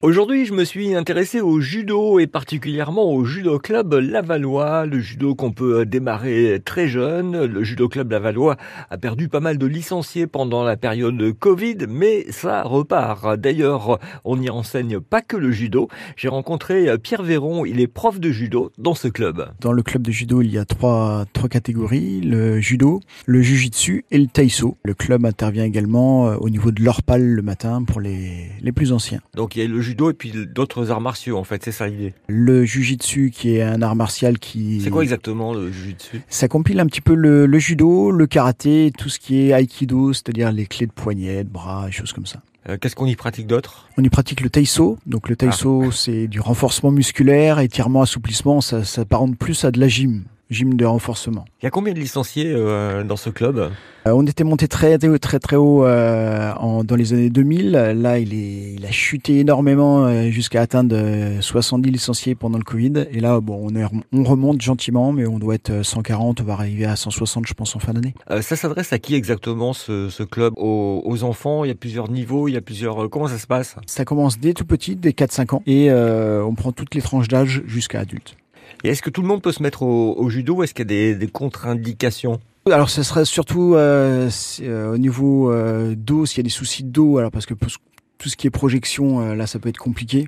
Aujourd'hui, je me suis intéressé au judo et particulièrement au judo club Lavallois, le judo qu'on peut démarrer très jeune. Le judo club Lavallois a perdu pas mal de licenciés pendant la période Covid, mais ça repart. D'ailleurs, on n'y enseigne pas que le judo. J'ai rencontré Pierre Véron, il est prof de judo dans ce club. Dans le club de judo, il y a trois, trois catégories, le judo, le jujitsu et le taiso. Le club intervient également euh, au niveau de l'orpal le matin pour les, les plus anciens. Donc il y a le judo et puis d'autres arts martiaux en fait, c'est ça l'idée. Le jujitsu qui est un art martial qui... C'est quoi exactement le jujitsu Ça compile un petit peu le, le, judo, le karaté, tout ce qui est aikido, c'est-à-dire les clés de poignet, de bras, et choses comme ça. Euh, Qu'est-ce qu'on y pratique d'autre? On y pratique le taiso. Donc le taiso, ah. c'est du renforcement musculaire, étirement, assouplissement. Ça, ça parente plus à de la gym gym de renforcement. Il y a combien de licenciés euh, dans ce club? Euh, On était monté très très très, très haut euh, en, dans les années 2000. Là, il, est, il a chuté énormément euh, jusqu'à atteindre 70 licenciés pendant le Covid. Et là, bon, on, est, on remonte gentiment, mais on doit être 140, on va arriver à 160, je pense, en fin d'année. ça s'adresse à qui exactement ce, ce club? Aux, aux, enfants? Il y a plusieurs niveaux, il y a plusieurs. Comment ça se passe? Ça commence dès tout petit, dès 4-5 ans, et on prend toutes les tranches d'âge jusqu'à adultes. Et est-ce que tout le monde peut se mettre au, au judo ou est-ce qu'il y a des, des contre-indications? Alors, ce serait surtout euh, euh, au niveau euh, d'eau, s'il y a des soucis d'eau, alors parce que tout ce qui est projection, euh, là, ça peut être compliqué.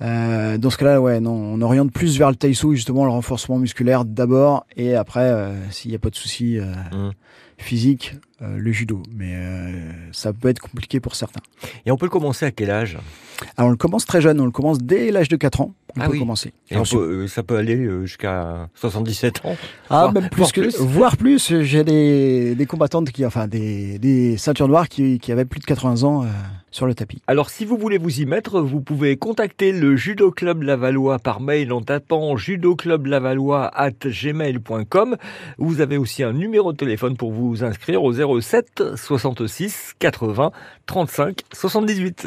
Euh, dans ce cas-là, ouais, non, on oriente plus vers le taïso, justement, le renforcement musculaire d'abord, et après, s'il n'y a pas de soucis mmh. physiques, le judo. Mais ça peut être compliqué pour certains. Et on peut le commencer à quel âge? Alors, on le commence très jeune, on le commence dès l'âge de 4 ans on ah peut oui. commencer. Et on peut, euh, ça peut aller euh, jusqu'à 77 ans. Ah, voire, même plus que, plus. voire plus. J'ai des, des combattantes qui, enfin, des, des ceintures noires qui, qui avaient plus de 80 ans euh, sur le tapis. Alors, si vous voulez vous y mettre, vous pouvez contacter le Judo Club Lavallois par mail en tapant judoclublavallois at gmail.com. Vous avez aussi un numéro de téléphone pour vous inscrire au 07 66 80 35 78.